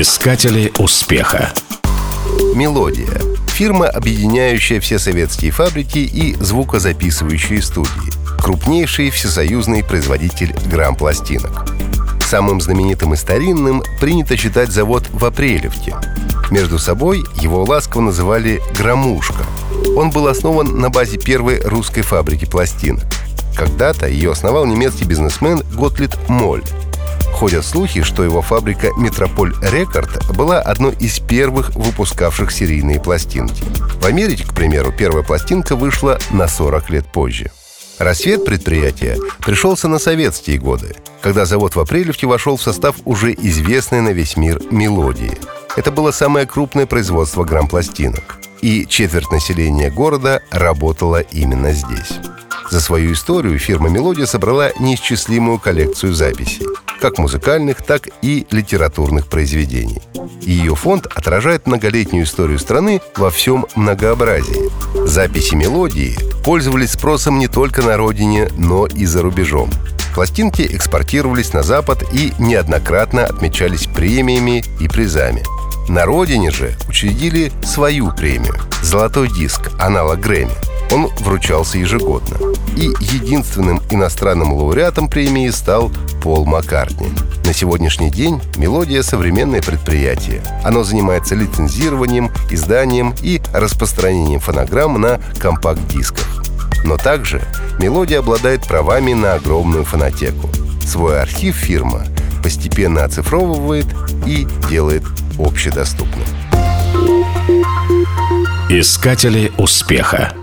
Искатели успеха. Мелодия. Фирма, объединяющая все советские фабрики и звукозаписывающие студии. Крупнейший всесоюзный производитель грамм-пластинок. Самым знаменитым и старинным принято считать завод в Апрелевке. Между собой его ласково называли «Громушка». Он был основан на базе первой русской фабрики пластинок. Когда-то ее основал немецкий бизнесмен Готлит Моль – Ходят слухи, что его фабрика «Метрополь Рекорд» была одной из первых выпускавших серийные пластинки. В Америке, к примеру, первая пластинка вышла на 40 лет позже. Рассвет предприятия пришелся на советские годы, когда завод в Апрелевке вошел в состав уже известной на весь мир «Мелодии». Это было самое крупное производство грампластинок. И четверть населения города работала именно здесь. За свою историю фирма «Мелодия» собрала неисчислимую коллекцию записей как музыкальных, так и литературных произведений. Ее фонд отражает многолетнюю историю страны во всем многообразии. Записи мелодии пользовались спросом не только на родине, но и за рубежом. Пластинки экспортировались на Запад и неоднократно отмечались премиями и призами. На родине же учредили свою премию – «Золотой диск», аналог Грэмми. Он вручался ежегодно. И единственным иностранным лауреатом премии стал Пол Маккартни. На сегодняшний день «Мелодия» — современное предприятие. Оно занимается лицензированием, изданием и распространением фонограмм на компакт-дисках. Но также «Мелодия» обладает правами на огромную фонотеку. Свой архив фирма постепенно оцифровывает и делает общедоступным. Искатели успеха.